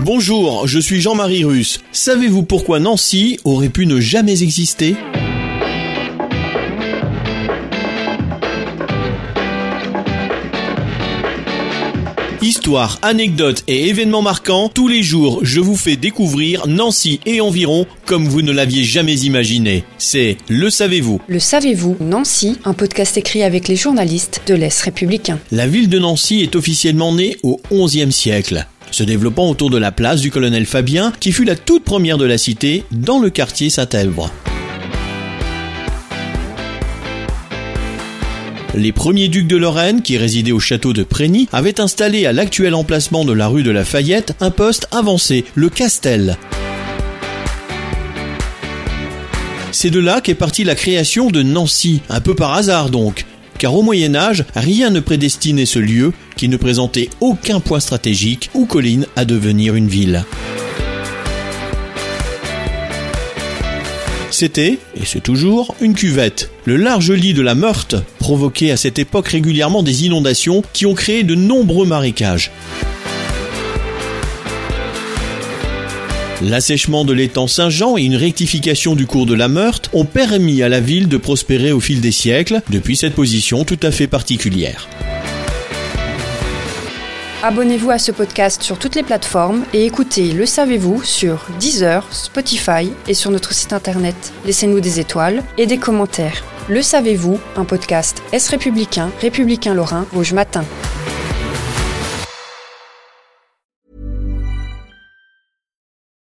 Bonjour, je suis Jean-Marie Russe. Savez-vous pourquoi Nancy aurait pu ne jamais exister? Histoire, anecdotes et événements marquants, tous les jours je vous fais découvrir Nancy et environ comme vous ne l'aviez jamais imaginé. C'est Le Savez-vous Le savez-vous Nancy, un podcast écrit avec les journalistes de l'Est républicain. La ville de Nancy est officiellement née au XIe siècle, se développant autour de la place du colonel Fabien, qui fut la toute première de la cité dans le quartier Saint-Èvre. Les premiers ducs de Lorraine, qui résidaient au château de Prégny, avaient installé à l'actuel emplacement de la rue de la Fayette un poste avancé, le Castel. C'est de là qu'est partie la création de Nancy, un peu par hasard donc, car au Moyen Âge, rien ne prédestinait ce lieu, qui ne présentait aucun point stratégique ou colline à devenir une ville. C'était, et c'est toujours, une cuvette. Le large lit de la Meurthe provoquait à cette époque régulièrement des inondations qui ont créé de nombreux marécages. L'assèchement de l'étang Saint-Jean et une rectification du cours de la Meurthe ont permis à la ville de prospérer au fil des siècles depuis cette position tout à fait particulière. Abonnez-vous à ce podcast sur toutes les plateformes et écoutez Le Savez-vous sur Deezer, Spotify et sur notre site internet. Laissez-nous des étoiles et des commentaires. Le Savez-vous, un podcast Est républicain, républicain lorrain, Rouge Matin.